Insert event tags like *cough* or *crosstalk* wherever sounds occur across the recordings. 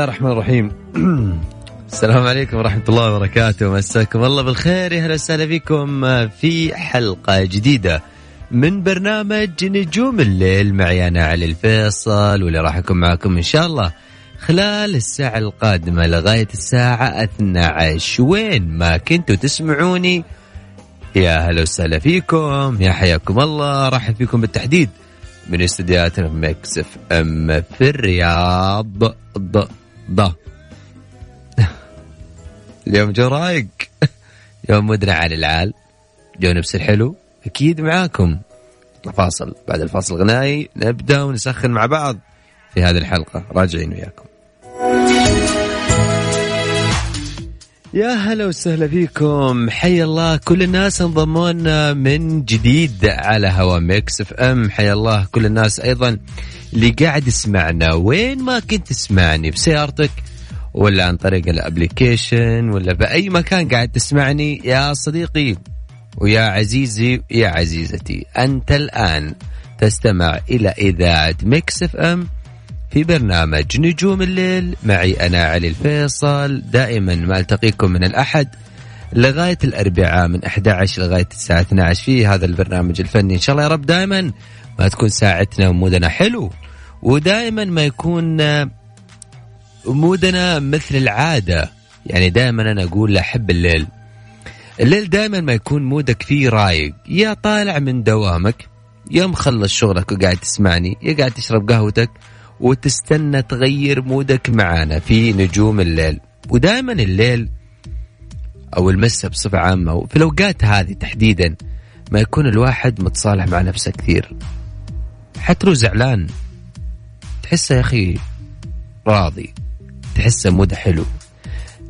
الله الرحمن الرحيم. *clears throat* السلام عليكم ورحمة الله وبركاته. مساكم الله بالخير. أهلا وسهلا فيكم في حلقة جديدة من برنامج نجوم الليل. معي أنا علي الفيصل واللي راح أكون معكم إن شاء الله خلال الساعة القادمة لغاية الساعة 12 وين ما كنتوا تسمعوني يا هلا وسهلا فيكم يا حياكم الله. راح فيكم بالتحديد من استديوهات Mix FM في الرياض. ض *laughs* اليوم جو رايق. *laughs* يوم مدرع على العال. جو نفس الحلو أكيد معاكم. فاصل. بعد الفاصل الغنائي نبدأ ونسخن مع بعض في هذه الحلقة. راجعين وياكم. يا هلا وسهلا فيكم. حي الله كل الناس انضموا لنا من جديد على هوا Mix FM. حيا الله كل الناس أيضا اللي قاعد يسمعنا. وين ما كنت تسمعني بسيارتك ولا عن طريق ال application ولا بأي مكان قاعد تسمعني يا صديقي ويا عزيزي يا عزيزتي أنت الآن تستمع إلى إذاعة Mix FM. في برنامج نجوم الليل. معي أنا علي الفيصل دائما ما ألتقيكم من الأحد. لغاية الأربعاء من 11 لغاية الساعة 12 في هذا البرنامج الفني. إن شاء الله يا رب دائما ما تكون ساعتنا ومودنا حلو ودائما ما يكون مودنا مثل العادة. يعني دائما أنا أقول أحب الليل. الليل دائما ما يكون مودك فيه رايق. يا طالع من دوامك يا مخلص شغلك وقاعد تسمعني يا قاعد تشرب قهوتك وتستنى تغير مودك معانا في نجوم الليل. ودائما الليل أو المساء بصفة عامة في الأوقات هذه تحديدا ما يكون الواحد متصالح مع نفسه كثير. حتى لو زعلان تحسه يا أخي راضي تحسه مود حلو.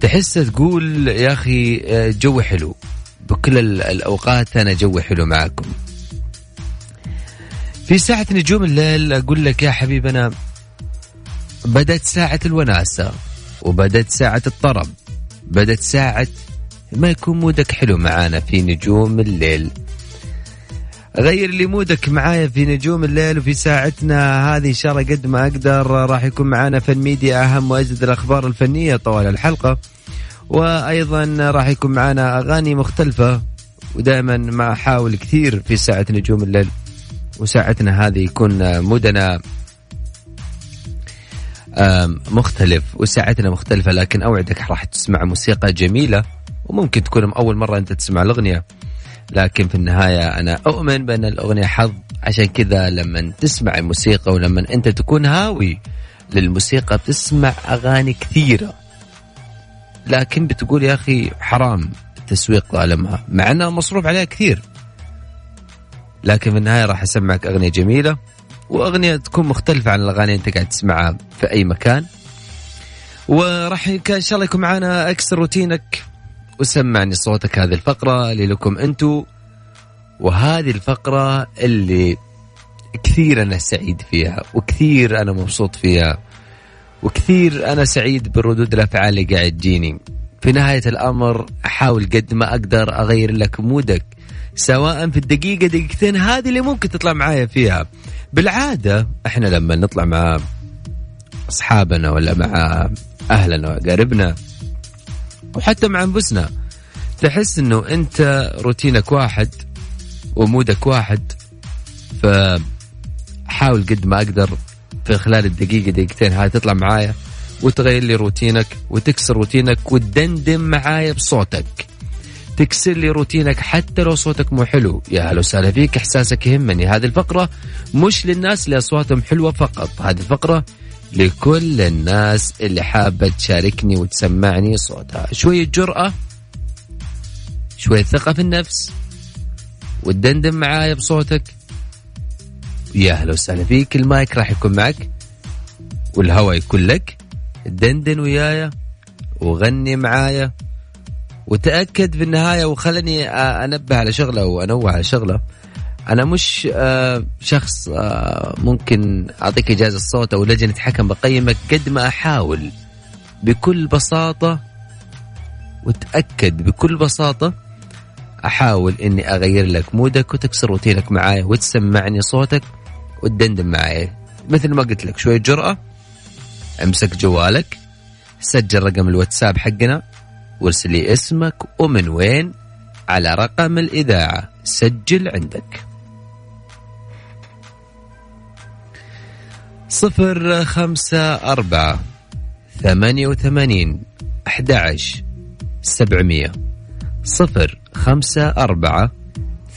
تحسه تقول يا أخي جو حلو. بكل الأوقات أنا جوي حلو معكم في ساعة نجوم الليل أقول لك يا حبيبنا بدت ساعة الوناسة وبدت ساعة الطرب بدت ساعة ما يكون مودك حلو معانا في نجوم الليل. غير لي مودك معايا في نجوم الليل وفي ساعتنا هذه إن شاء الله قد ما أقدر راح يكون معانا فن ميديا أهم وأجدد الأخبار الفنية طوال الحلقة. وأيضا راح يكون معانا أغاني مختلفة ودائما ما أحاول كثير في ساعة نجوم الليل وساعتنا هذه يكون مودنا مختلف وساعتنا مختلفة لكن أوعدك راح تسمع موسيقى جميلة وممكن تكون أول مرة أنت تسمع الأغنية. لكن في النهاية أنا أؤمن بأن الأغنية حظ عشان كذا لما تسمع الموسيقى ولما أنت تكون هاوي للموسيقى بتسمع أغاني كثيرة. لكن بتقول يا أخي حرام تسويق ظالمها مع أنها مصروف عليها كثير. لكن في النهاية راح أسمعك أغنية جميلة. واغنيه تكون مختلفة عن الأغاني أنت قاعد تسمعها في أي مكان. وراح إن شاء الله يكون معنا اكسر روتينك. وسمعني صوتك هذه الفقرة اللي لكم أنتم وهذه الفقرة اللي كثير أنا سعيد فيها وكثير أنا مبسوط فيها وكثير أنا سعيد بردود الأفعال اللي قاعد تجيني. في نهاية الأمر أحاول قد ما أقدر أغير لك مودك سواء في الدقيقة دقيقتين هذه اللي ممكن تطلع معايا فيها. بالعادة إحنا لما نطلع مع أصحابنا ولا مع أهلنا وقاربنا وحتى مع أنفسنا تحس إنه أنت روتينك واحد و mood ك واحد فحاول قد ما أقدر في خلال الدقيقة دقيقتين هاي تطلع معايا وتغير لي روتينك وتكسر روتينك وتدندن معايا بصوتك. تكسر لي روتينك حتى لو صوتك مو حلو. يا هلا وسهلا فيك إحساسك يهمني. هذه الفقرة مش للناس اللي أصواتهم حلوة فقط. هذه الفقرة لكل الناس اللي حابة تشاركني وتسمعني صوتها. شوية جرأة شوية ثقة في النفس وتدندن معايا بصوتك. يا هلا وسهلا فيك. المايك راح يكون معك والهواء يكون لك. دندن ويايا وغني معايا. وتأكد في النهايه وخلني أنبه على شغلة وانوه على شغلة. أنا مش شخص ممكن أعطيك إجازة صوت أو لجنة حكم بقيمك قد ما أحاول بكل بساطة وتأكد بكل بساطة أحاول إني أغير لك مودك وتكسر روتينك معايا وتسمعني صوتك وتدندن معايا مثل ما قلت لك شوية جرأة أمسك جوالك سجل رقم الواتساب حقنا وارسل لي اسمك ومن وين على رقم الإذاعة. سجل عندك. صفر خمسة أربعة ثمانية وثمانين أحد سبعمية. صفر خمسة أربعة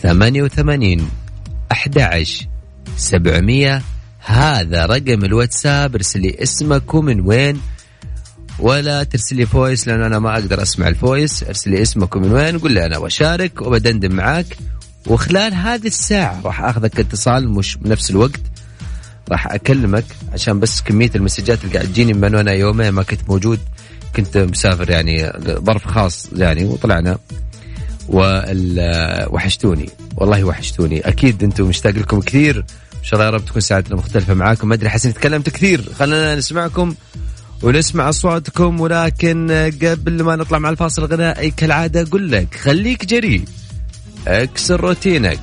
ثمانية وثمانين أحد سبعمية. هذا رقم الواتساب. ارسل لي اسمك ومن وين ولا ترسل لي voice لأنه أنا ما أقدر أسمع ال voice. ارسل لي اسمك ومن وين قول لي أنا بشارك وبدندن معاك. وخلال هذه الساعة راح أخذك اتصال مش بنفس الوقت. راح أكلمك عشان بس كمية المسجات اللي قاعد تجيني من أنا يومين ما كنت موجود. كنت مسافر يعني ظرف خاص يعني وطلعنا. وحشتوني. والله وحشتوني. أكيد أنتم مشتاق لكم كثير. إن شاء الله يا رب تكون ساعتنا مختلفة معاكم. ما أدري حسين تكلمت كثير. خلينا نسمعكم. ونسمع أصواتكم ولكن قبل ما نطلع مع الفاصل الغنائي كالعادة أقول لك خليك جريء اكسر روتينك.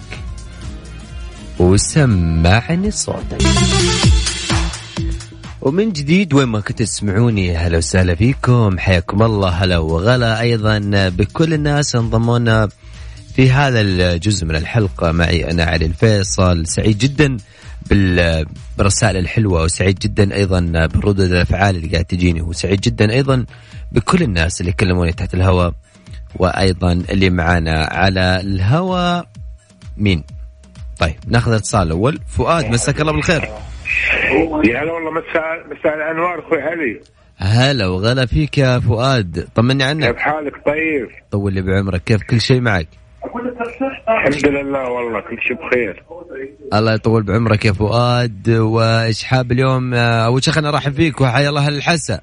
وسمعني صوتك. ومن جديد وين ما كنتوا تسمعوني هلا وسهلا فيكم. حياكم الله هلا وغلا. أيضا بكل الناس انضمونا في هذا الجزء من الحلقة. معي أنا علي الفيصل. سعيد جدا. بالرسائل الحلوة وسعيد جدا أيضا بردود الأفعال اللي قاعد تجيني وسعيد جدا أيضا بكل الناس اللي كلموني تحت الهواء وأيضا اللي معانا على الهواء. مين؟ طيب ناخذ الاتصال الأول فؤاد مساك الله بالخير. يا هلا والله مساء مساء الأنوار أخوي علي هلا وغلا فيك يا فؤاد طمني عنك. كيف حالك؟ طيب. طول لي بعمرك كيف كل شيء معك؟ الحمد لله والله كل شيء بخير. الله يطول بعمرك يا فؤاد وايش حاب اليوم اول شيء ارحب فيك. وحيا الله الحسا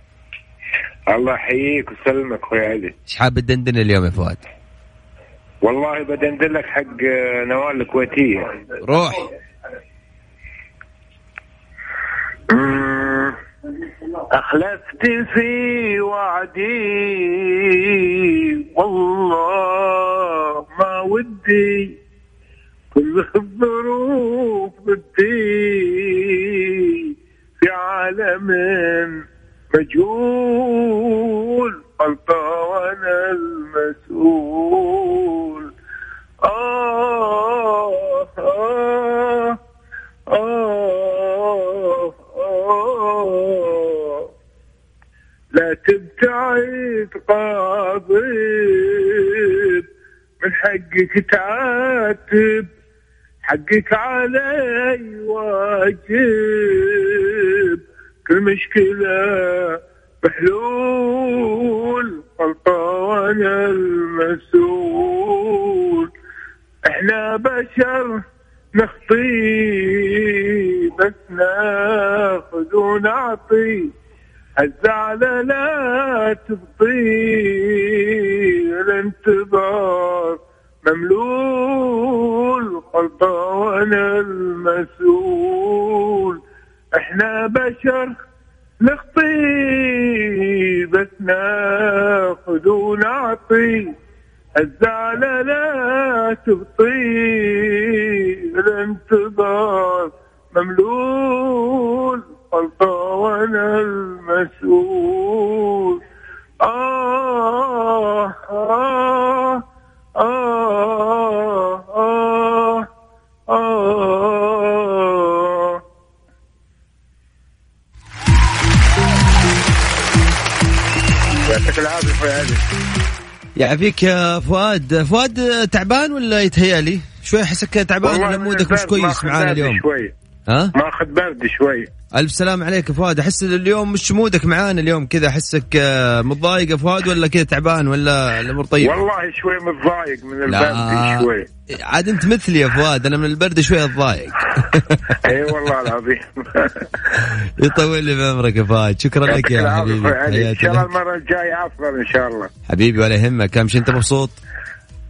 الله يحييك ويسلمك أخوي علي. إيش حاب تدندن اليوم يا فؤاد؟ والله بدندن لك حق نوال الكويتية. روح. أخلفت في وعدي والله ما ودي. كل الظروف بدي في عالم مجهول غلطة وأنا المسؤول. آه قاضب من حقك تعاتب حقك علي واجب. كل مشكلة بحلول غلطة وأنا المسؤول. إحنا بشر نخطي بس ناخذ ونعطي. الزعلة لا تبطي الانتظار مملول غلطة وأنا المسؤول. إحنا بشر نخطي بس ناخذ ونعطي الزعلة لا تبطي الانتظار مملول غلطة وأنا المسؤول. آه آه آه آه آه. يعطيك العافية علي يعافيك يا فؤاد. فؤاد تعبان ولا يتهيألي؟ شوي أحسك تعبان ولا مودك مش كويس معانا اليوم؟ شوي. ها؟ ماخذ برد شوي. ألف سلام عليك يا فؤاد. أحس اليوم مش مودك معانا اليوم كذا. أحسك آه، متضايق فؤاد ولا كذا تعبان ولا الأمور طيب والله شوي متضايق من البرد شوي. عاد أنت مثلي يا فؤاد. أنا من البرد شوي أتضايق. *laughs* اي والله العظيم. *laughs* يطول لي بعمرك يا فؤاد. شكرا لك يا حبيبي. ان شاء الله. المرة الجاية أفضل إن شاء الله. حبيبي ولا يهمك. أهم شيء أنت مبسوط؟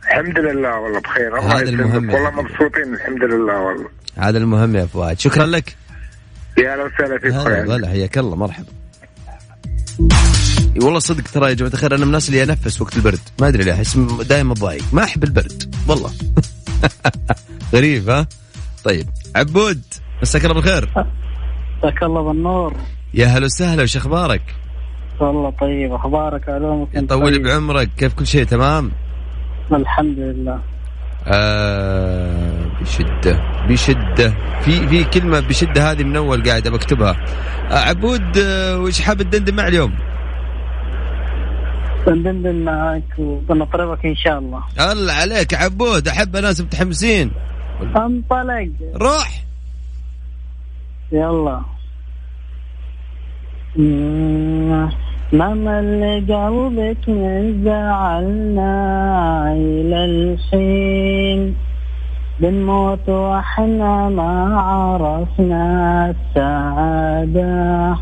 الحمد لله والله بخير. الله هذا المهم والله مبسوطين. الحمد لله والله. هذا المهم يا فؤاد. شكرا لك. يا أهلا وسهلا فيك هلا هلا حياك الله مرحبا. والله صدق ترى يا جماعة الخير أنا من الناس اللي أنفس وقت البرد. ما أدري ليه أحس دائما ضايق. ما أحب البرد والله. *laughs* غريب ها؟ طيب عبود مساك الله بالخير. مساك الله بالنور. يا هلا وسهلا وش أخبارك؟ والله طيب أخبارك علومك يطول طيب. بعمرك كيف كل شيء تمام؟ الحمد لله. آه بشدة بشدة. في في كلمة بشدة هذه من أول قاعد بكتبها. آه عبود آه وش حاب تدندن مع اليوم؟ بندندن معك وبنطربك إن شاء الله. الله عليك عبود أحب ناس متحمسين. انطلق. روح. يلا. ماما اللي قلبك من زعلنا إلى الحين بنموت وإحنا ما عرفنا السعادة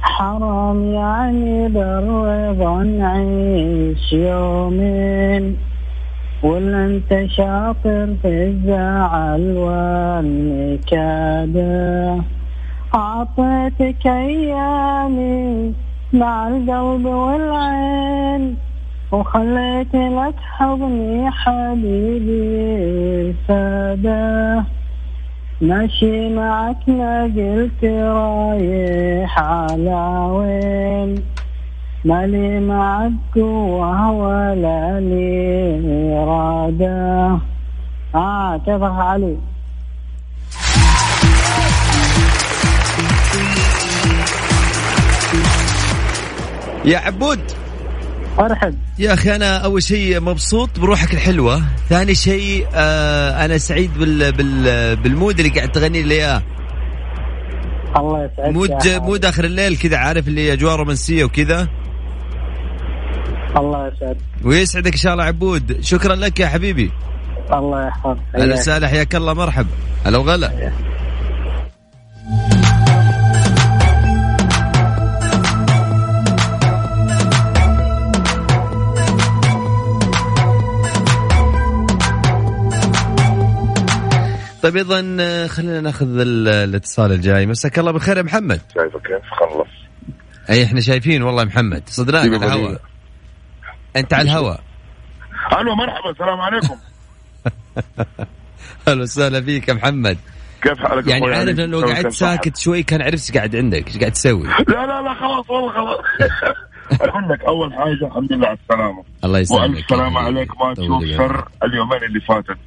حرام يعني بالرضا نعيش يومين ولا انت شاطر في الزعل والنكاده أعطيتك أيامي مع القلب والعين وخليت لك حضني حبيبي سادة. ماشي معك ما قلت رايح على وين مالي معك قوة ولا لي إرادة. آه كيفك علي؟ يا عبود. مرحب يا أخي أنا أول شيء مبسوط بروحك الحلوة. ثاني شيء آه أنا سعيد بال بال بال mood اللي قاعد تغني لي إياه. الله يسعدك mood mood آخر الليل كذا عارف اللي أجواء رومانسية وكذا. الله يسعدك. ويسعدك إن شاء الله عبود. شكرا لك يا حبيبي. الله يحفظك. أهلا وسهلا حياك الله مرحبا. هلا وغلا طيب أيضا آه، خلينا ناخذ الاتصال الجاي. مساك الله بالخير يا محمد. شايفك كيف؟ خلص. أي إحنا شايفين والله يا محمد. صدقناك على الهواء. أنت على الهواء. ألو مرحبا السلام عليكم. *laughs* أهلا وسهلا فيك يا محمد. كيف حالك يعني عارف لو قعدت ساكت شوي كان عرفت إيش قاعد عندك إيش قاعد تسوي. *laughs* لا لا لا خلاص والله خلاص. *laughs* أقول لك أول حاجة الحمد لله على السلامة. الله يسلمك. والف سلامه عليك ما تشوف شر اليومين اللي فاتت.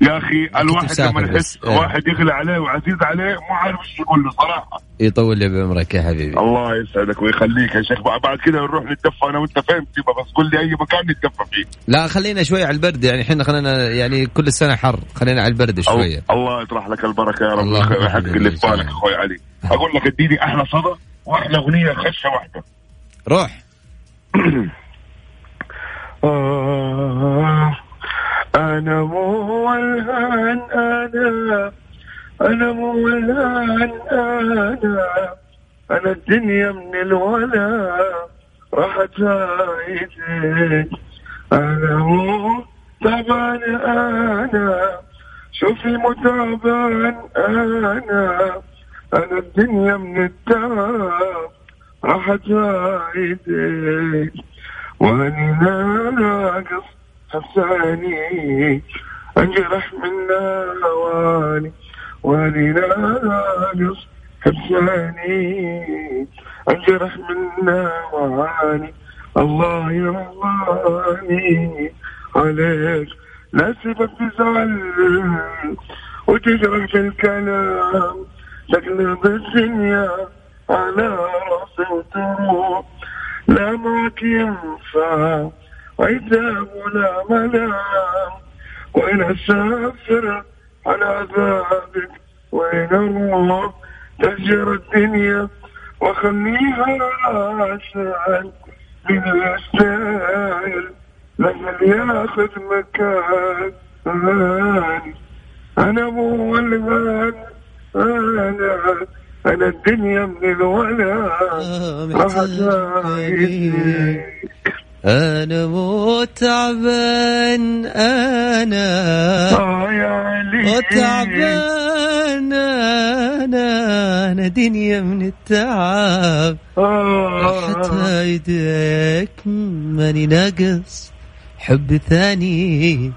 يا أخي الواحد لما يحس إيه. واحد يغلى عليه وعزيز عليه مو عارف إيش يقول له صراحة. يطول لي بعمرك يا حبيبي. الله يسعدك ويخليك يا شيخ. بعد كذا نروح نتدفى أنا وأنت فين؟ تبغى بس قول لي أي مكان نتدفى فيه. لا خلينا شوي على البرد. يعني إحنا خلينا يعني كل السنة حر. خلينا على البرد شوية. الله يطرح لك البركة يا رب. ويحقق اللي في بالك أخوي علي. أقول لك اديني أحلى صدى وأحلى أغنية خشة واحدة. روح. *clears throat* آه. أنا مو الهان أنا. أنا مو الهان أنا. أنا الدنيا من الولا. راحت ايديك أنا مو تعبان أنا. شوفي متعبان أنا. أنا الدنيا من التعب راحت ايديك وأنا ناقص حساني أنجرح من هواني واني ناقص حساني أنجرح من هواني الله يرضاني عليك لا سبب تزعل وتجرح في الكلام تقلب الدنيا على راسي وتروح لا معك ينفع. عتاب ولا ملام وين اسافر على عذابك وين أروح تهجر الدنيا واخليها عشان من يستاهل لما ياخذ مكان أنا مو الغان أنا أنا الدنيا من الولا راح أنا مو تعبان علي وتعبان أنا أنا دنيا من التعب راحت آه. ايديك ماني ناقص حب ثاني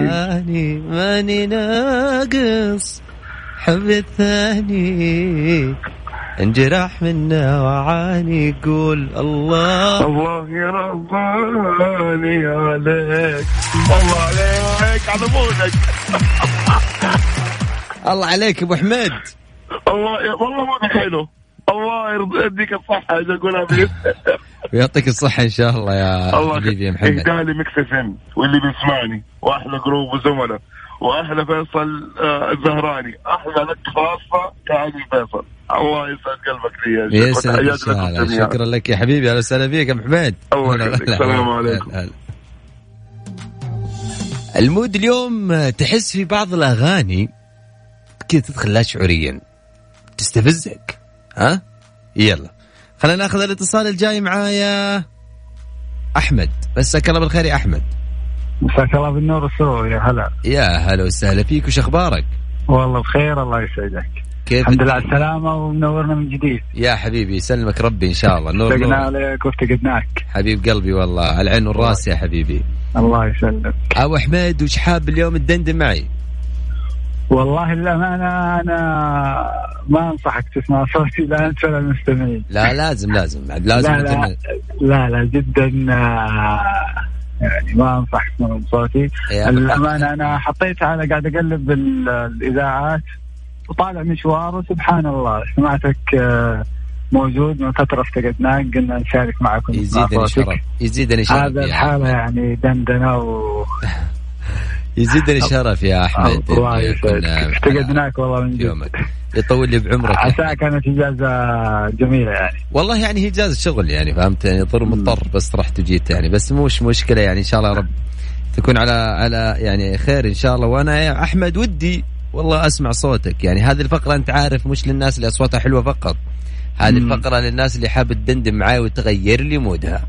علي ماني ناقص حب الثاني انجرح منا وعاني يقول الله. الله يرضاني عليك. الله عليك على mood ك. *laughs* الله عليك أبو حميد. الله والله mood ك حلو. الله يرضى يديك الصحة إذا أقولها ويعطيك *laughs* الصحة إن شاء الله يا حبيبي يا محمد. إهدالي Mix F واللي بيسمعني. وأحلى group وزملاء. وأحلى فيصل آه، الزهراني. أحلى لك خاصة كعلي فيصل. الله يسعد قلبك لي يا سلام شكرا لك يا حبيبي. أهلا وسهلا فيك يا محمد الله يخليك. *laughs* السلام عليكم. المود اليوم تحس في بعض الأغاني كذا تدخل لا شعوريا. تستفزك. ها؟ يلا. خلينا ناخذ الاتصال الجاي معايا. أحمد. مساك الله بالخير يا أحمد. مساك الله بالنور والسرور يا هلا. يا هلا وسهلا فيك. وش أخبارك؟ والله بخير الله يسعدك. كيف؟ الحمد لله على السلامة ومنورنا من جديد. يا حبيبي يسلمك ربي إن شاء الله. نور نور. عليك وافتقدناك. حبيب قلبي والله على العين والرأس يا حبيبي. الله يسلمك. أبو حميد وش حاب اليوم تدندن معي؟ والله للأمانة أنا ما أنصحك تسمع صوتي لا أنت ولا المستمعين. لا لازم لازم لازم لا لا, لا, لا جدا آه، يعني ما أنصح من صوتي. للامانه أنا حطيت على قاعد أقلب الإذاعات. وطالع مشوار وسبحان الله. سمعتك آه، موجود من فترة افتقدناك قلنا نشارك معكم يزيدني شرف. يزيدني شرف هذا الحالة يعني دندنة و *laughs* يزيدني شرف يا أحمد. الله يسعدك. افتقدناك والله من جد. يطول لي بعمرك عساها كانت إجازة جميلة يعني. والله يعني هي إجازة شغل يعني فهمت؟ يعني ضر مضطر بس رحت وجيت يعني. بس مش مشكلة يعني إن شاء الله يا رب تكون على على يعني خير إن شاء الله. وأنا يا أحمد ودي والله أسمع صوتك. يعني هذه الفقرة أنت عارف مش للناس اللي أصواتها حلوة فقط. هذه الفقرة للناس اللي حابه تدندن معاي وتغير لي مودها.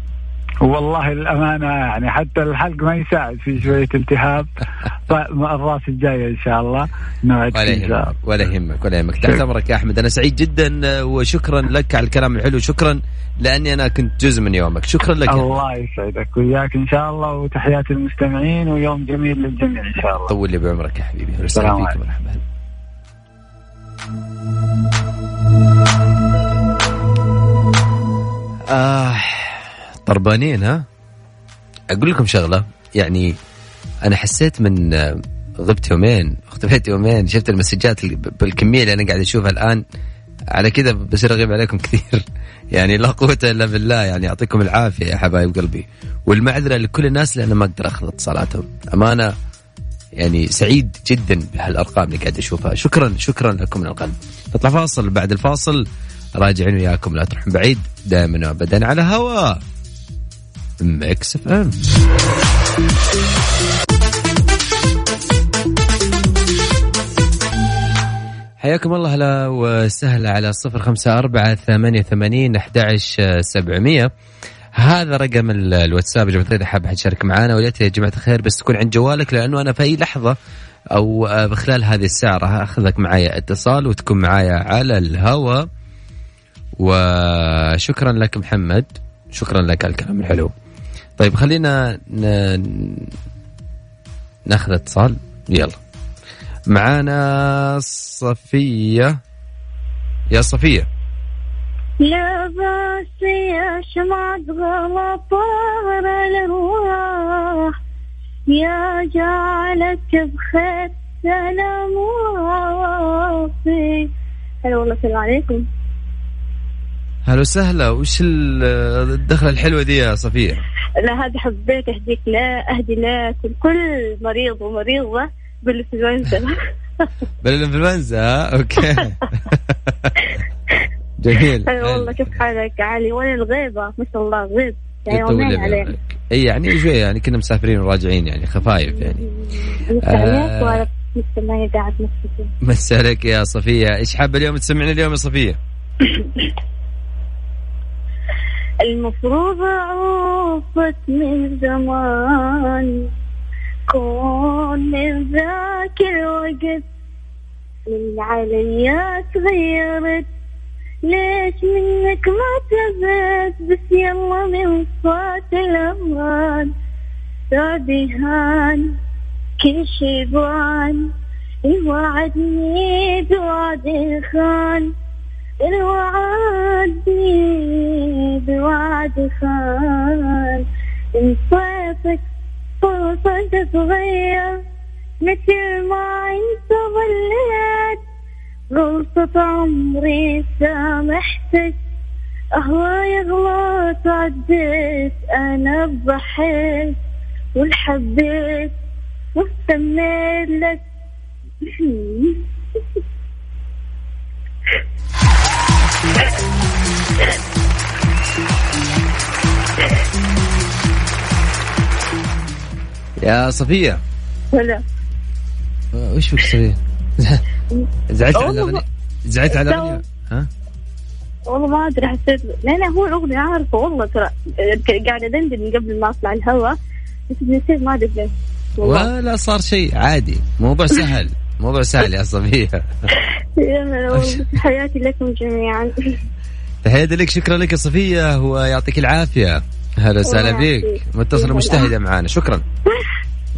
والله الأمانة يعني حتى الحلق ما يساعد في شوية التهاب. *laughs* الراس الجاية إن شاء الله. ولا يهمك ولا يهمك ولا يهمك. تحت أمرك يا أحمد. أنا سعيد جدا وشكرا لك على الكلام الحلو. شكرا لأني أنا كنت جزء من يومك. شكرا لك الله يسعدك وياك إن شاء الله وتحياتي المستمعين ويوم جميل للجميع إن شاء الله. طول لي بعمرك يا حبيبي. السلام عليكم. آه طربانين ها؟ أقول لكم شغلة يعني أنا حسيت من غبت يومين اختفيت يومين شفت المسجات بالكمية اللي أنا قاعد أشوفها الآن على كذا بصير أغيب عليكم *laughs* كثير. يعني لا قوة إلا بالله يعني يعطيكم العافية يا حبايب قلبي. والمعذرة لكل الناس لأن ما أقدر اخذ اتصالاتهم أمانة يعني سعيد جدا بهالأرقام اللي قاعد أشوفها. شكرا شكرا لكم من القلب. نطلع فاصل بعد الفاصل راجعين وياكم لا تروحون بعيد دائما وابدا على هوا. Mix FM حياكم الله هلا وسهلا على صفر خمسة أربعة ثمانية ثمانين أحد سبعمية. هذا رقم الواتساب جماعة الخير حاب تشارك معنا وليت يا جماعة الخير بس تكون عند جوالك لأنه أنا في أي لحظة أو خلال هذه الساعة راح أخذك معايا اتصال وتكون معايا على الهواء. وشكرا لك محمد. شكرا لك على الكلام الحلو. طيب خلينا. ناخذ اتصال. يلا. معانا صفية. يا صفية. لا بس يا شمعة غلط الأرواح يا جعلك بخير سلام وعافية هلا والله السلام عليكم. هلا وسهلا. وش الدخلة الحلوة دي يا صفيه؟ لا هذه حبيت أهديك لا أهدي لك كل مريض ومريضة بالإنفلونزا. *laughs* بالإنفلونزا؟ أوكي. *laughs* جميل. أي والله كيف حالك؟ علي وين الغيبة؟ ما شاء الله غيب. يعني يومين عليك؟ اي يعني شوي يعني كنا مسافرين وراجعين يعني خفايف يعني. آه. مسا عليك يا صفية. إيش حابه اليوم تسمعنا اليوم يا صفية؟ *laughs* المفروض عوفت من زمان. كون من ذاك الوقت من عليا تغيرت ليش منك ما تبت؟ بس يلا من صوت الأمان. سعدي هان كل شي بان الوعد نيد وعد خان الوعدني بوعد خان. انصافك فرصة تتغير مثل ما انت ظليت غلطة عمري سامحتك أهواي غلط عديت أنا بضحيت والحبيت واستميت لك. *laughs* يا صفية. ولا وش فيك صفية؟ *laughs* زعلت على الأغنية زعلت على الأغنية ها؟ والله ما أدري حسيت لا لا هو الأغنية عارفه والله ترى. قاعدة دندن قبل ما أطلع الهواء بس نسيت ما أدري ليش. ولا صار شيء عادي. موضوع سهل. *laughs* موضوع سهل يا صفية *laughs* حياتي لكم جميعا. تحياتي لك شكرا لك يا صفية ويعطيك العافية. هلا وسهلا فيك. متصلة مجتهدة معانا. شكرا.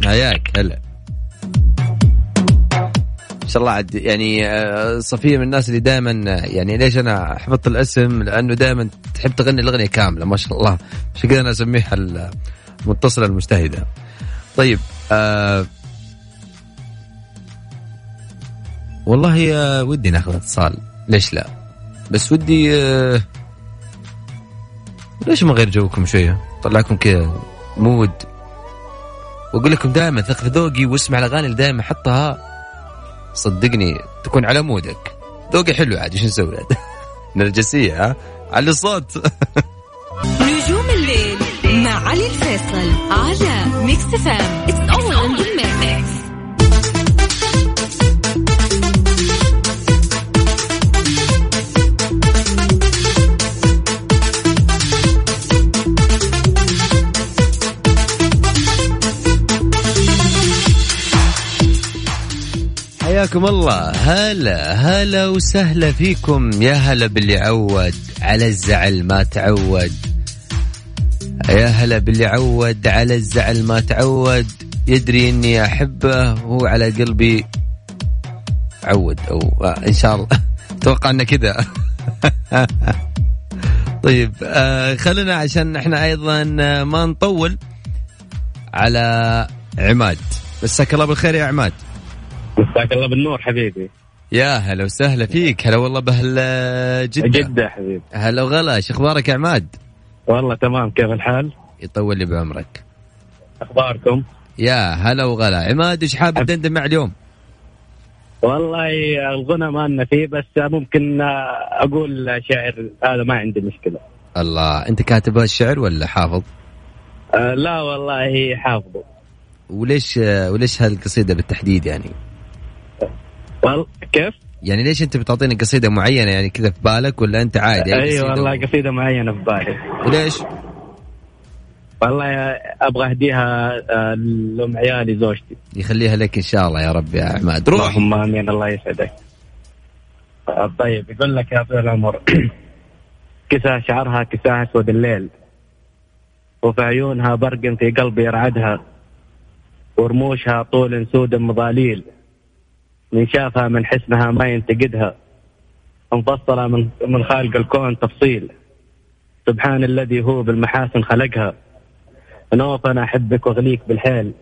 حياك هلا. ما شاء الله عاد يعني آه، صفية من الناس اللي دائما يعني ليش أنا حفظت الاسم؟ لأنه دائما تحب تغني الأغنية كاملة ما شاء الله. عشان كذا أنا اسميها المتصلة المجتهدة. طيب آه والله ودي ناخذ اتصال. ليش لا؟ بس ودي آه ليش ما غير جوكم شوية؟ طلعكم كذا. mood وأقول لكم دائما ثق في ذوقي واسمع الأغاني اللي دائما أحطها. صدقني تكون على mood ك. ذوقي حلو عاد شو نسوي *laughs* نرجسية ها؟ على الصوت. *laughs* نجوم الليل مع علي الفيصل على Mix FM حياكم الله. هلا هلا وسهلا فيكم. يا هلا باللي عود. على الزعل ما تعود. يا هلا باللي عود. على الزعل ما تعود. يدري إني أحبه وهو على قلبي عود. أو إن شاء الله. *laughs* أتوقع إنه كذا. *laughs* طيب آه خلينا عشان إحنا أيضا ما نطول. على عماد. مساك الله بالخير يا عماد. مساك الله بالنور حبيبي يا هلا وسهلا فيك هلا والله باهل جدة جدة حبيبي هلا وغلا إيش أخبارك يا عماد؟ والله تمام كيف الحال؟ يطول لي بعمرك أخباركم؟ يا هلا وغلا عماد إيش حاب تدندن مع اليوم؟ والله الغنى ما لنا فيه بس ممكن أقول شعر هذا ما عندي مشكلة الله أنت كاتب الشعر ولا حافظ؟ أه لا والله حافظه وليش وليش هالقصيدة بالتحديد يعني؟ والله كيف؟ يعني ليش انت بتعطيني قصيدة معينة يعني كذا في بالك ولا انت عادي؟ أي أيوة والله قصيدة معينة في بالي. وليش؟ والله أبغى أهديها آه، لأم عيالي زوجتي. يخليها لك إن شاء الله يا رب يا عماد روح. اللهم آمين الله يسعدك. آه، طيب يقول لك يا طويل العمر *clears throat* كسى شعرها كساها أسود الليل وفي عيونها برق في قلبي يرعدها ورموشها طول سود مضاليل من شافها من حسنها ما ينتقدها. مفصلة من من خالق الكون تفصيل. سبحان الذي هو بالمحاسن خلقها. نوف أنا أحبك واغليك بالحيل.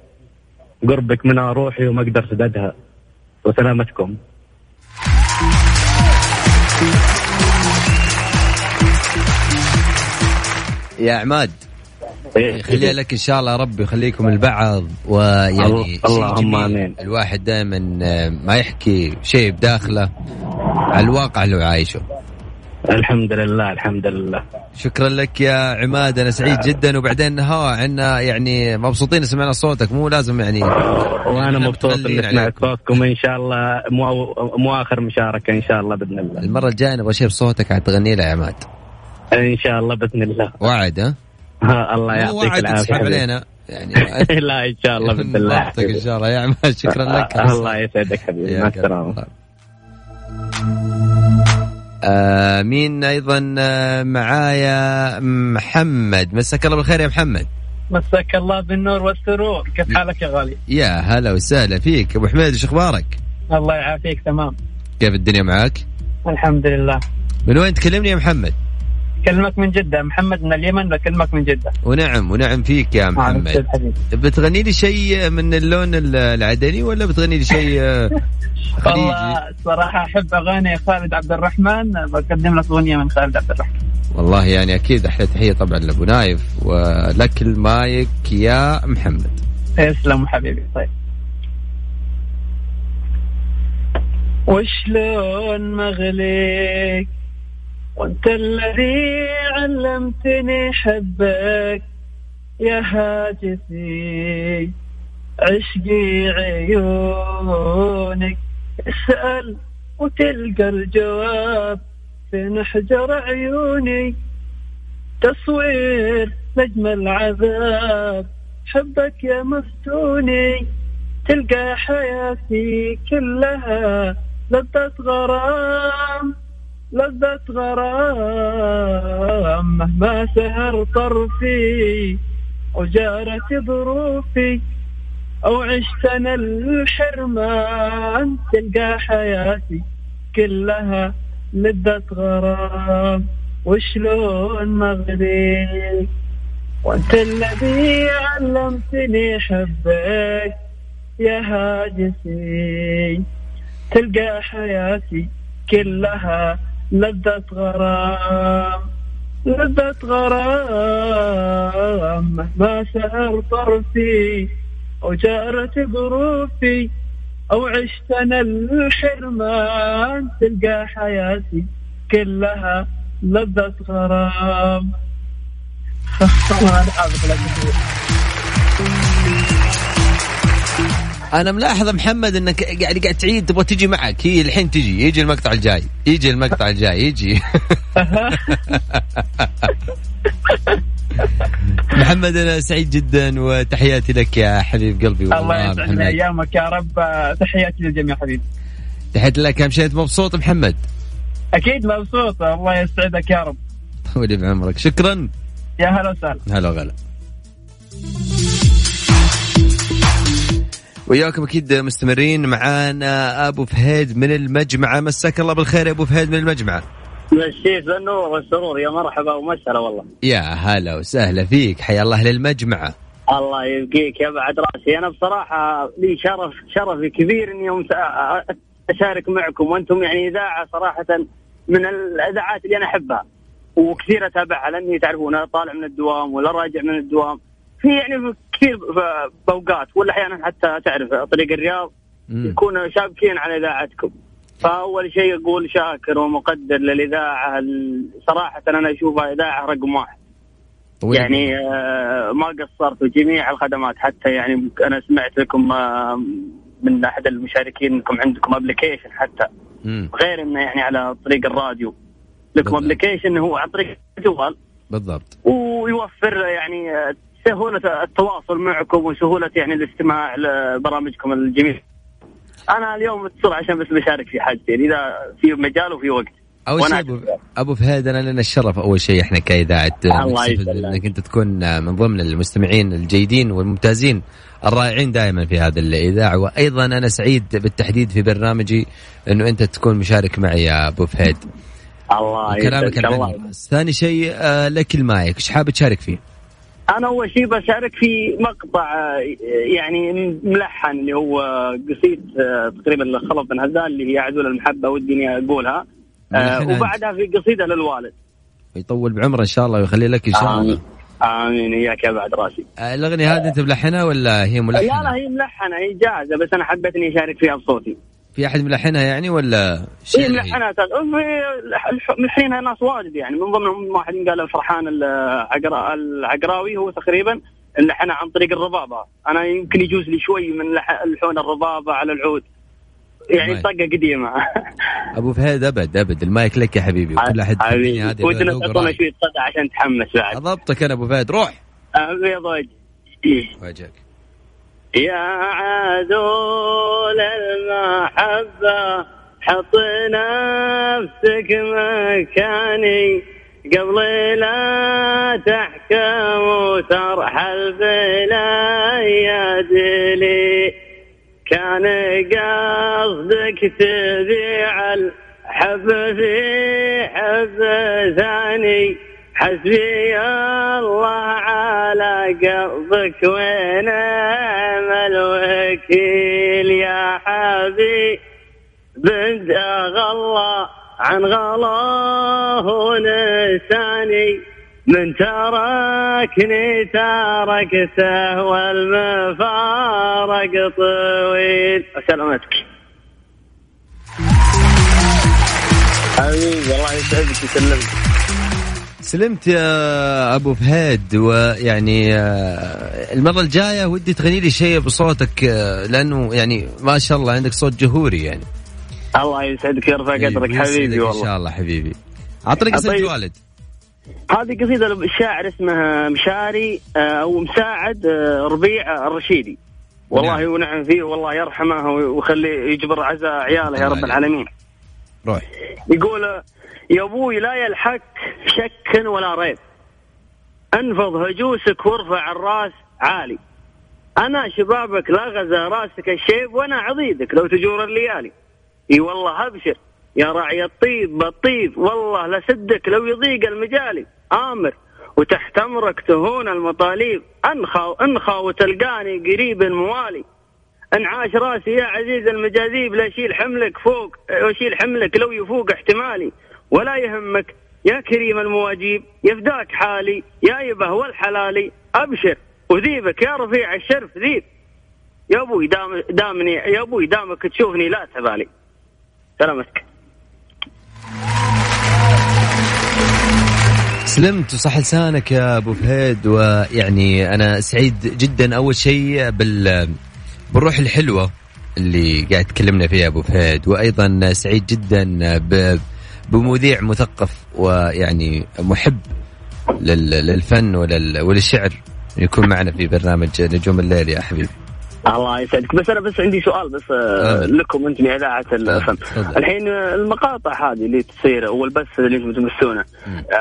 قربك منها روحي وما أقدر سددها وسلامتكم. يا عماد يخليها لك إن شاء الله ربي يخليكم البعض ويعني اللهم آمين. الواحد دائما ما يحكي شيء بداخله على الواقع اللي عايشه. الحمد لله الحمد لله. شكرا لك يا عماد أنا سعيد جدا. وبعدين ها عنا يعني مبسوطين سمعنا صوتك مو لازم يعني وأنا مبسوط إني سمعت صوتكم إن شاء الله مو مو آخر مشاركة إن شاء الله بإذن الله. المرة الجاية نبغى شيء بصوتك عاد تغني له يا عماد. إن شاء الله بإذن الله. وعد ها؟ *laughs* الله يعطيك العافية. علينا. يعني *laughs* لا إن شاء الله باذن الله ان شاء الله يا عماد *laughs* شكرا لك. الله يسعدك حبيبي. مع السلامة. آه مين أيضا آه معايا؟ محمد. مساك الله بالخير يا محمد. مساك الله بالنور والسرور. كيف حالك يا غالي؟ يا هلا وسهلا فيك. أبو حميد إيش أخبارك؟ الله يعافيك تمام. كيف الدنيا معك الحمد لله. من وين تكلمني يا محمد؟ كلمك من جدة محمد من اليمن بكلمك من جدة. ونعم ونعم فيك يا محمد. بتغني لي شيء من اللون العدني ولا بتغني لي شيء *laughs* خليجي؟ والله صراحة أحب أغاني خالد عبد الرحمن بقدم لك أغنية من خالد عبد الرحمن. والله يعني أكيد أحلى تحية طبعا لأبو نايف ولك المايك يا محمد. تسلم حبيبي طيب. وشلون مغليك؟ وانت الذي علمتني حبك يا هاجسي. عشقي عيونك اسأل وتلقى الجواب في نحجر عيوني؟ تصوير نجم العذاب حبك يا مفتوني. تلقى حياتي كلها لذة غرام. لذة غرام مهما سهر طرفي وجارت ظروفي أو عشت أنا الحرمان تلقى حياتي كلها لذة غرام. وشلون مغري وأنت الذي علمتني حبك يا هاجسي تلقى حياتي كلها لذة غرام لذة غرام. ما سهر طرفي وجارت ظروفي أو عشت أنا الحرمان تلقى حياتي كلها لذة غرام. *laughs* أنا ملاحظ محمد إنك قاعد قاعد تعيد تبغى تجي معك. هي الحين تجي يجي المقطع الجاي يجي المقطع الجاي يجي. *laughs* محمد أنا سعيد جدا وتحياتي لك يا حبيب قلبي. والله الله يسعد أيامك يا رب. تحياتي للجميع حبيبي. تحياتي لك اهم شيء مبسوط محمد؟ أكيد مبسوط. الله يسعدك يا رب. طول بعمرك. شكرا. يا هلا وسهلا. هلا وغلا. وياكم أكيد مستمرين معانا أبو فهيد من المجمعة. مساك الله بالخير يا أبو فهيد من المجمعة. مسيك بالنور والسرور يا مرحبا ومسهلا والله. يا هلا وسهلا فيك حيا الله للمجمعة. الله يبقيك يا بعد رأسي. أنا بصراحة لي شرف شرفي كبير إني يوم أشارك معكم وأنتم يعني إذاعة صراحة من الإذاعات اللي أنا أحبها وكثير أتابعها لأني تعرفون طالع من الدوام ولا راجع من الدوام. في يعني كثير بأوقات ولا أحيانا حتى تعرف طريق الرياض يكون شابكين على إذاعتكم. فأول شيء أقول شاكر ومقدر للإذاعة. صراحة أنا أشوفها إذاعة رقم واحد. يعني آه ما قصرت وجميع الخدمات. حتى يعني أنا سمعت لكم آه من أحد المشاركين انكم عندكم application حتى. مم. غير إنه يعني على طريق الراديو. لكم application هو عن طريق الجوال. بالضبط. ويوفر يعني سهولة التواصل معكم وسهولة يعني الاستماع لبرامجكم الجميلة. أنا اليوم اتصل عشان بس بشارك في حاجتين إذا في مجال وفي وقت. أول شيء ابو, أبو فهد انا لنا الشرف أول شيء إحنا كإذاعة إنك أنت تكون من ضمن المستمعين الجيدين والممتازين الرائعين دائما في هذا الإذاعة وأيضا أنا سعيد بالتحديد في برنامجي إنه أنت تكون مشارك معي يا أبو فهد. الله كلامك ثاني شيء آه لك المايك إيش حابب تشارك فيه؟ أنا أول شيء بشارك في مقطع يعني ملحن اللي هو قصيد آه، تقريبا خلف بن هزال اللي هي عدول المحبة ودي اني اقولها آه وبعدها في قصيدة للوالد. يطول بعمره إن شاء الله ويخلي لك إن شاء الله. آمين. آمين. إياك يا بعد راسي آه الأغنية هذه أنت ملحنها ولا هي ملحنة؟ لا لا هي ملحنة هي جاهزة بس أنا حبيت اني أشارك فيها بصوتي. في أحد ملحنها يعني ولا شيء إيه ملحنها ملحنينها ناس واجد يعني. من ضمنهم واحد قال فرحان العقراوي هو تقريبا لحنها عن طريق الربابة. أنا يمكن يجوز لي شوي من لحون الربابة على العود. يعني طقه قديمة. *laughs* أبو فهد أبد أبد. المايك لك يا حبيبي. وكل أحد هذه ودنا تعطونا شوي صدى عشان تحمس بعد. ضبطك أنا أبو فهد. روح. أبيض وجهي وجهك. يا عذول المحبة حط نفسك مكاني. قبل لا تحكم وترحل بلا يدلي كان قصدك تبيع الحب في حب ثاني. حسبي الله على قلبك ونعم الوكيل يا حبيب. بنت غلا عن غلاه ونساني. من تركني تركته والمفارق طويل. سلامتك حبيبي الله يسعدك ويسلمك. سلمت يا أبو فهد ويعني آه، المرة الجاية ودي تغني لي شيء بصوتك آه، لأنه يعني ما شاء الله عندك صوت جهوري يعني الله يسعدك ويرفع قدرك حبيبي والله ان شاء الله حبيبي اعطني قصه طيب. الوالد هذه قصيدة الشاعر اسمه مشاري آه، أو مساعد ربيع الرشيدي والله نعم. ونعم فيه والله يرحمه ويخلي يجبر عزاء عياله يا رب. العالمين روح يقول يا أبوي لا يلحق شك ولا ريب. انفض هجوسك وارفع الراس عالي. أنا شبابك لا غزا راسك الشيب وأنا عضيدك لو تجور الليالي. إي والله أبشر يا راعي الطيب بالطيب والله لسدك لو يضيق المجالي. آمر وتحت أمرك تهون المطاليب. انخى انخى وتلقاني قريب موالي. انعاش راسي يا عزيز المجاذيب لا يشيل حملك فوق يشيل حملك لو يفوق احتمالي. ولا يهمك. يا كريم المواجيب يفداك حالي يا يبه والحلالي أبشر. وذيبك يا رفيع الشرف ذيب. يا أبوي دام دامني يا أبوي دامك تشوفني لا تبالي. سلامتك سلمت وصح لسانك يا أبو فهد. ويعني أنا سعيد جدا أول شيء بال بالروح الحلوة اللي قاعد تكلمنا فيها أبو فهد. وأيضا سعيد جدا ب بمذيع مثقف ويعني محب لل- للفن ولل- وللشعر. يكون معنا في برنامج نجوم الليل يا حبيبي. الله يسعدك. بس أنا بس عندي سؤال بس آه، آه. لكم أنتم يا إذاعة الفن. تفضل. الحين آه، المقاطع هذه اللي تصير والبث اللي أنتم تبثونه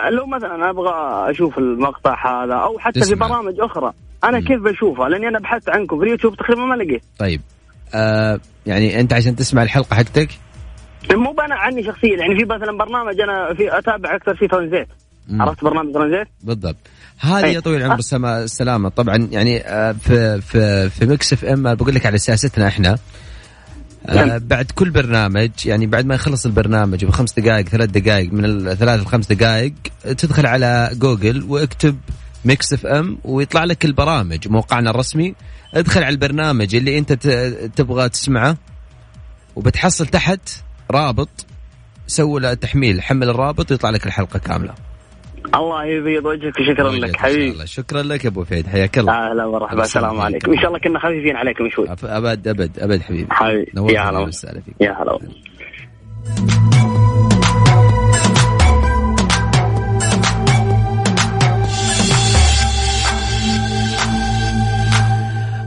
آه، لو مثلا أبغى أشوف المقطع هذا أو حتى في. برامج أخرى أنا كيف بشوفها؟ لأني أنا بحثت عنكم في اليوتيوب تقريبا ما لقيت. طيب. آه يعني أنت عشان تسمع الحلقة حقتك مو أنا عني شخصيا يعني في مثلا برنامج أنا في أتابع أكثر في ترانزيت. عرفت برنامج ترانزيت؟ بالضبط هذه أي. يا طويل العمر السما- السلامة طبعا يعني آه، في في في Mix FM بقول لك على سياستنا إحنا آه، نعم. بعد كل برنامج يعني بعد ما يخلص البرنامج بخمس دقائق ثلاث دقائق من الثلاث لخمس دقائق تدخل على جوجل واكتب Mix FM ويطلع لك البرامج موقعنا الرسمي ادخل على البرنامج اللي أنت تبغى تسمعه وبتحصل تحت رابط سووا له تحميل حمل الرابط ويطلع لك الحلقة كاملة. الله يبيض وجهك وشكرا لك حبيبي. شكرا لك أبو فهد حياك الله. أهلا ومرحبا السلام عليكم. إن شاء الله كنا خفيفين عليكم شوي. أبد أبد أبد حبيبي. حبيبي. يا هلا وسهلا. فيك. يا هلا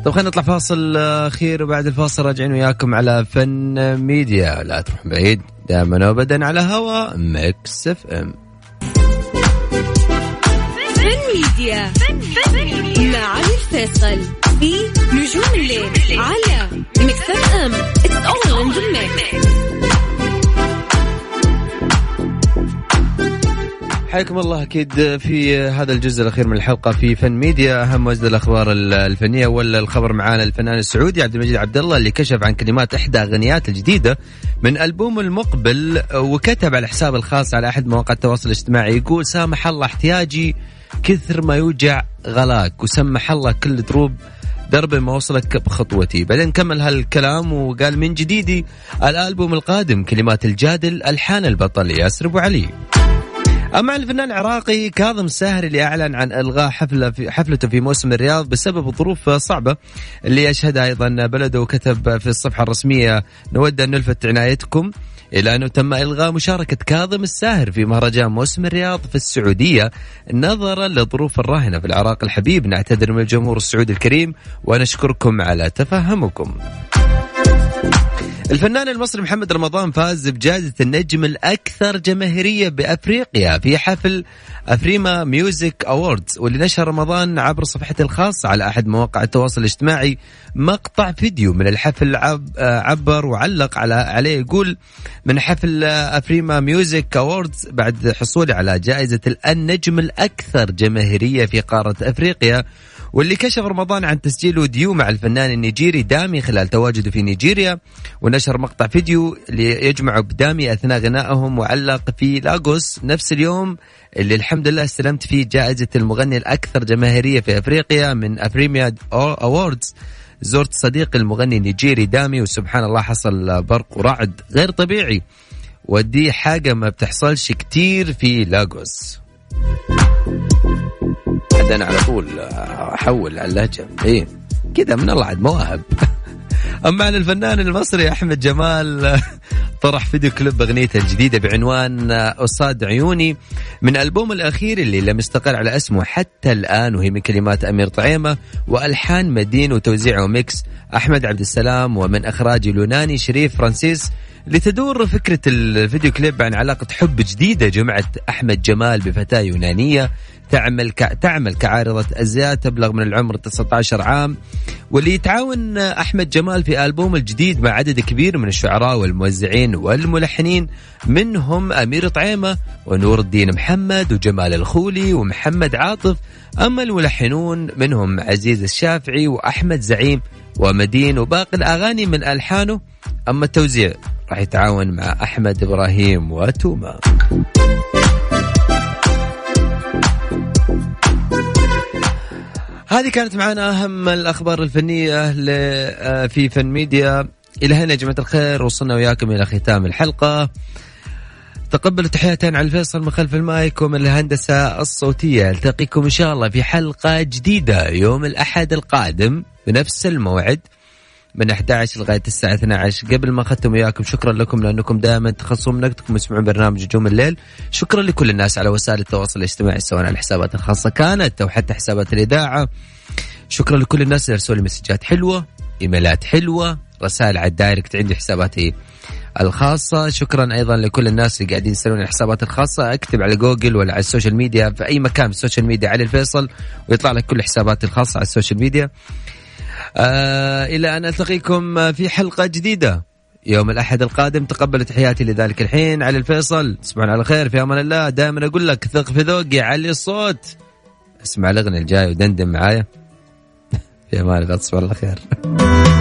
طيب خلينا نطلع فاصل أخير وبعد الفاصل راجعين وياكم على فن ميديا. لا تروح بعيد دائما وابدا على هوا Mix FM. فن ميديا مع علي الفيصل في نجوم الليل على Mix FM. It's all in the mix حياكم الله أكيد في هذا الجزء الأخير من الحلقة في فن ميديا. أهم وأجدد الأخبار الفنية ولا الخبر معانا الفنان السعودي عبد المجيد عبد الله اللي كشف عن كلمات إحدى أغنيات الجديدة من ألبوم المقبل وكتب على حسابه الخاص على أحد مواقع التواصل الاجتماعي يقول سامح الله احتياجي كثر ما يوجع غلاك وسمح الله كل دروب درب ما وصلك بخطوتي. بعدين كمل هالكلام وقال من جديدي الألبوم القادم كلمات الجادل ألحان البطل ياسر أبو علي. أما عن الفنان العراقي كاظم الساهر اللي أعلن عن إلغاء حفلة في حفلته في موسم الرياض بسبب ظروف صعبة اللي يشهدها أيضا بلده وكتب في الصفحة الرسمية. نود أن نلفت عنايتكم إلى أنه تم إلغاء مشاركة كاظم الساهر في مهرجان موسم الرياض في السعودية نظرا لظروف الراهنة في العراق الحبيب. نعتذر من الجمهور السعودي الكريم ونشكركم على تفهمكم. الفنان المصري محمد رمضان فاز بجائزة النجم الأكثر جماهيرية بأفريقيا في حفل AFRIMA Music Awards واللي نشر رمضان عبر صفحته الخاصة على أحد مواقع التواصل الاجتماعي مقطع فيديو من الحفل عب عبر وعلق على عليه يقول من حفل AFRIMA Music Awards بعد حصوله على جائزة النجم الأكثر جماهيرية في قارة أفريقيا واللي كشف رمضان عن تسجيل ديو مع الفنان النيجيري دامي خلال تواجده في نيجيريا ونشر مقطع فيديو ليجمع بدامي أثناء غنائهم وعلق في لاغوس نفس اليوم اللي الحمد لله استلمت فيه جائزة المغني الأكثر جماهيرية في أفريقيا من AFRIMA Awards زرت صديقي المغني النيجيري دامي وسبحان الله حصل برق ورعد غير طبيعي. ودي حاجة ما بتحصلش كتير في لاغوس. أنا على طول أحول على اللهجة. إيه. كذا من الله عاد مواهب. *laughs* أما عن الفنان المصري أحمد جمال *laughs* طرح فيديو كليب أغنيته الجديدة بعنوان اصاد عيوني من ألبوم الأخير اللي لم يستقر على اسمه حتى الآن وهي من كلمات أمير طعيمة وألحان مدين وتوزيع و mix. أحمد عبد السلام ومن إخراج اليوناني شريف فرانسيس لتدور فكرة ال video clip عن علاقة حب جديدة جمعت أحمد جمال بفتاة يونانية تعمل ك... تعمل كعارضة أزياء تبلغ من العمر 19 عام. واللي يتعاون أحمد جمال في ألبوم الجديد مع عدد كبير من الشعراء والموزعين والملحنين منهم أمير طعيمة ونور الدين محمد وجمال الخولي ومحمد عاطف. أما الملحنون منهم عزيز الشافعي وأحمد زعيم ومدين وباقي الأغاني من ألحانه أما التوزيع راح يتعاون مع أحمد إبراهيم وتوما. هذه كانت معنا أهم الأخبار الفنية آه، في فن ميديا. إلى هنا يا جماعة الخير وصلنا وياكم إلى ختام الحلقة. تقبلوا تحياتي علي الفيصل من خلف المايك ومن الهندسة الصوتية. ألتقيكم إن شاء الله في حلقة جديدة يوم الأحد القادم بنفس الموعد. من 11 لغاية الساعة 12 قبل ما أختم وياكم شكرا لكم لأنكم دائما تخصصون من وقتكم تسمعون برنامج نجوم الليل. شكرا لكل الناس على وسائل التواصل الاجتماعي سواء على الحسابات الخاصة كانت أو حتى حسابات الإذاعة. شكرا لكل الناس اللي ارسلوا لي messages حلوة إيميلات حلوة رسائل على ال direct عندي حساباتي الخاصة. شكرا أيضا لكل الناس اللي قاعدين يسألون الحسابات الخاصة. أكتب على جوجل ولا على ال social media في أي مكان في ال social media علي الفيصل ويطلع لك كل حساباتي الخاصة على ال social media. آه إلى أن ألتقيكم في حلقة جديدة. يوم الأحد القادم تقبلوا تحياتي لذلك الحين. علي الفيصل تصبحون على خير في أمان الله. دائما أقول لك ثق في ذوقي علّي الصوت. اسمع الأغنية الجاي ودندن معايا. *laughs* في أمان الله تصبحون على خير.